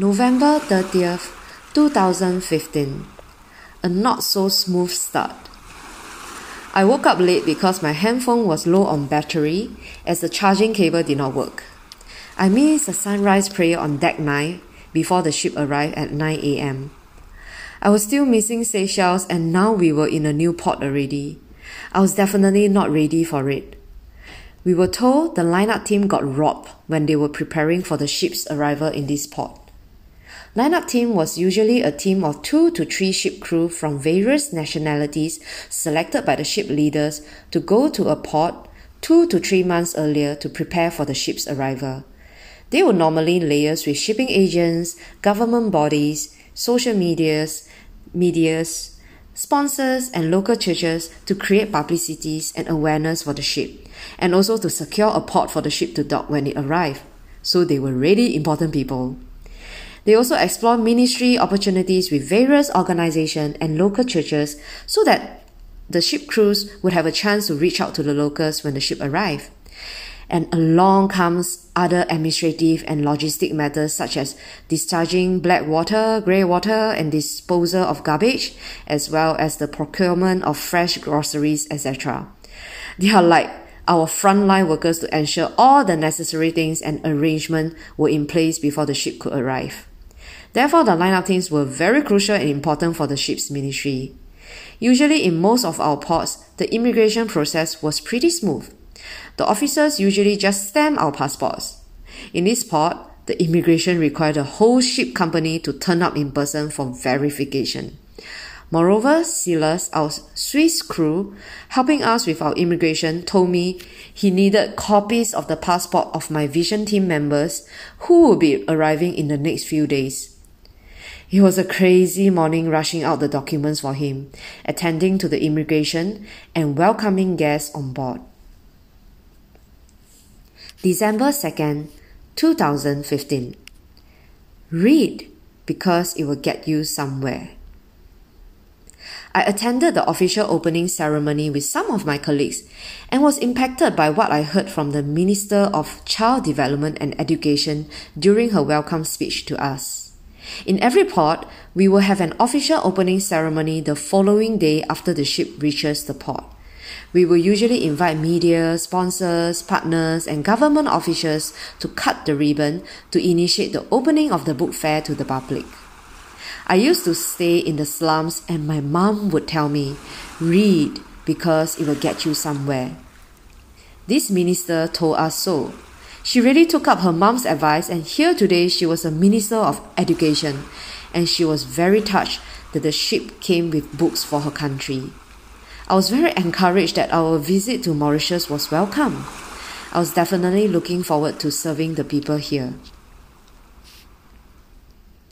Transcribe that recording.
November 30th, 2015. A not so smooth start. I woke up late because my handphone was low on battery as the charging cable did not work. I missed a sunrise prayer on deck 9 before the ship arrived at 9 a.m. I was still missing Seychelles and now we were in a new port already. I was definitely not ready for it. We were told the lineup team got robbed when they were preparing for the ship's arrival in this port. Lineup team was usually a team of two to three ship crew from various nationalities selected by the ship leaders to go to a port two to three months earlier to prepare for the ship's arrival. They would normally liaise with shipping agents, government bodies, social medias, medias, sponsors, and local churches to create publicities and awareness for the ship, and also to secure a port for the ship to dock when it arrived. So they were really important people. They also explore ministry opportunities with various organizations and local churches so that the ship crews would have a chance to reach out to the locals when the ship arrived. And along comes other administrative and logistic matters such as discharging black water, grey water, and disposal of garbage, as well as the procurement of fresh groceries, etc. They are like our frontline workers to ensure all the necessary things and arrangements were in place before the ship could arrive. Therefore, the lineup teams were very crucial and important for the ship's ministry. Usually, in most of our ports, the immigration process was pretty smooth. The officers usually just stamp our passports. In this port, the immigration required the whole ship company to turn up in person for verification. Moreover, Silas, our Swiss crew, helping us with our immigration, told me he needed copies of the passport of my vision team members who will be arriving in the next few days. It was a crazy morning rushing out the documents for him, attending to the immigration, and welcoming guests on board. December 2nd, 2015. Read because it will get you somewhere. I attended the official opening ceremony with some of my colleagues and was impacted by what I heard from the Minister of Child Development and Education during her welcome speech to us. In every port, we will have an official opening ceremony the following day after the ship reaches the port. We will usually invite media, sponsors, partners, and government officials to cut the ribbon to initiate the opening of the book fair to the public. I used to stay in the slums, and my mom would tell me, read because it will get you somewhere. This minister told us so. She really took up her mom's advice, and here today she was a minister of education, and she was very touched that the ship came with books for her country. I was very encouraged that our visit to Mauritius was welcome. I was definitely looking forward to serving the people here.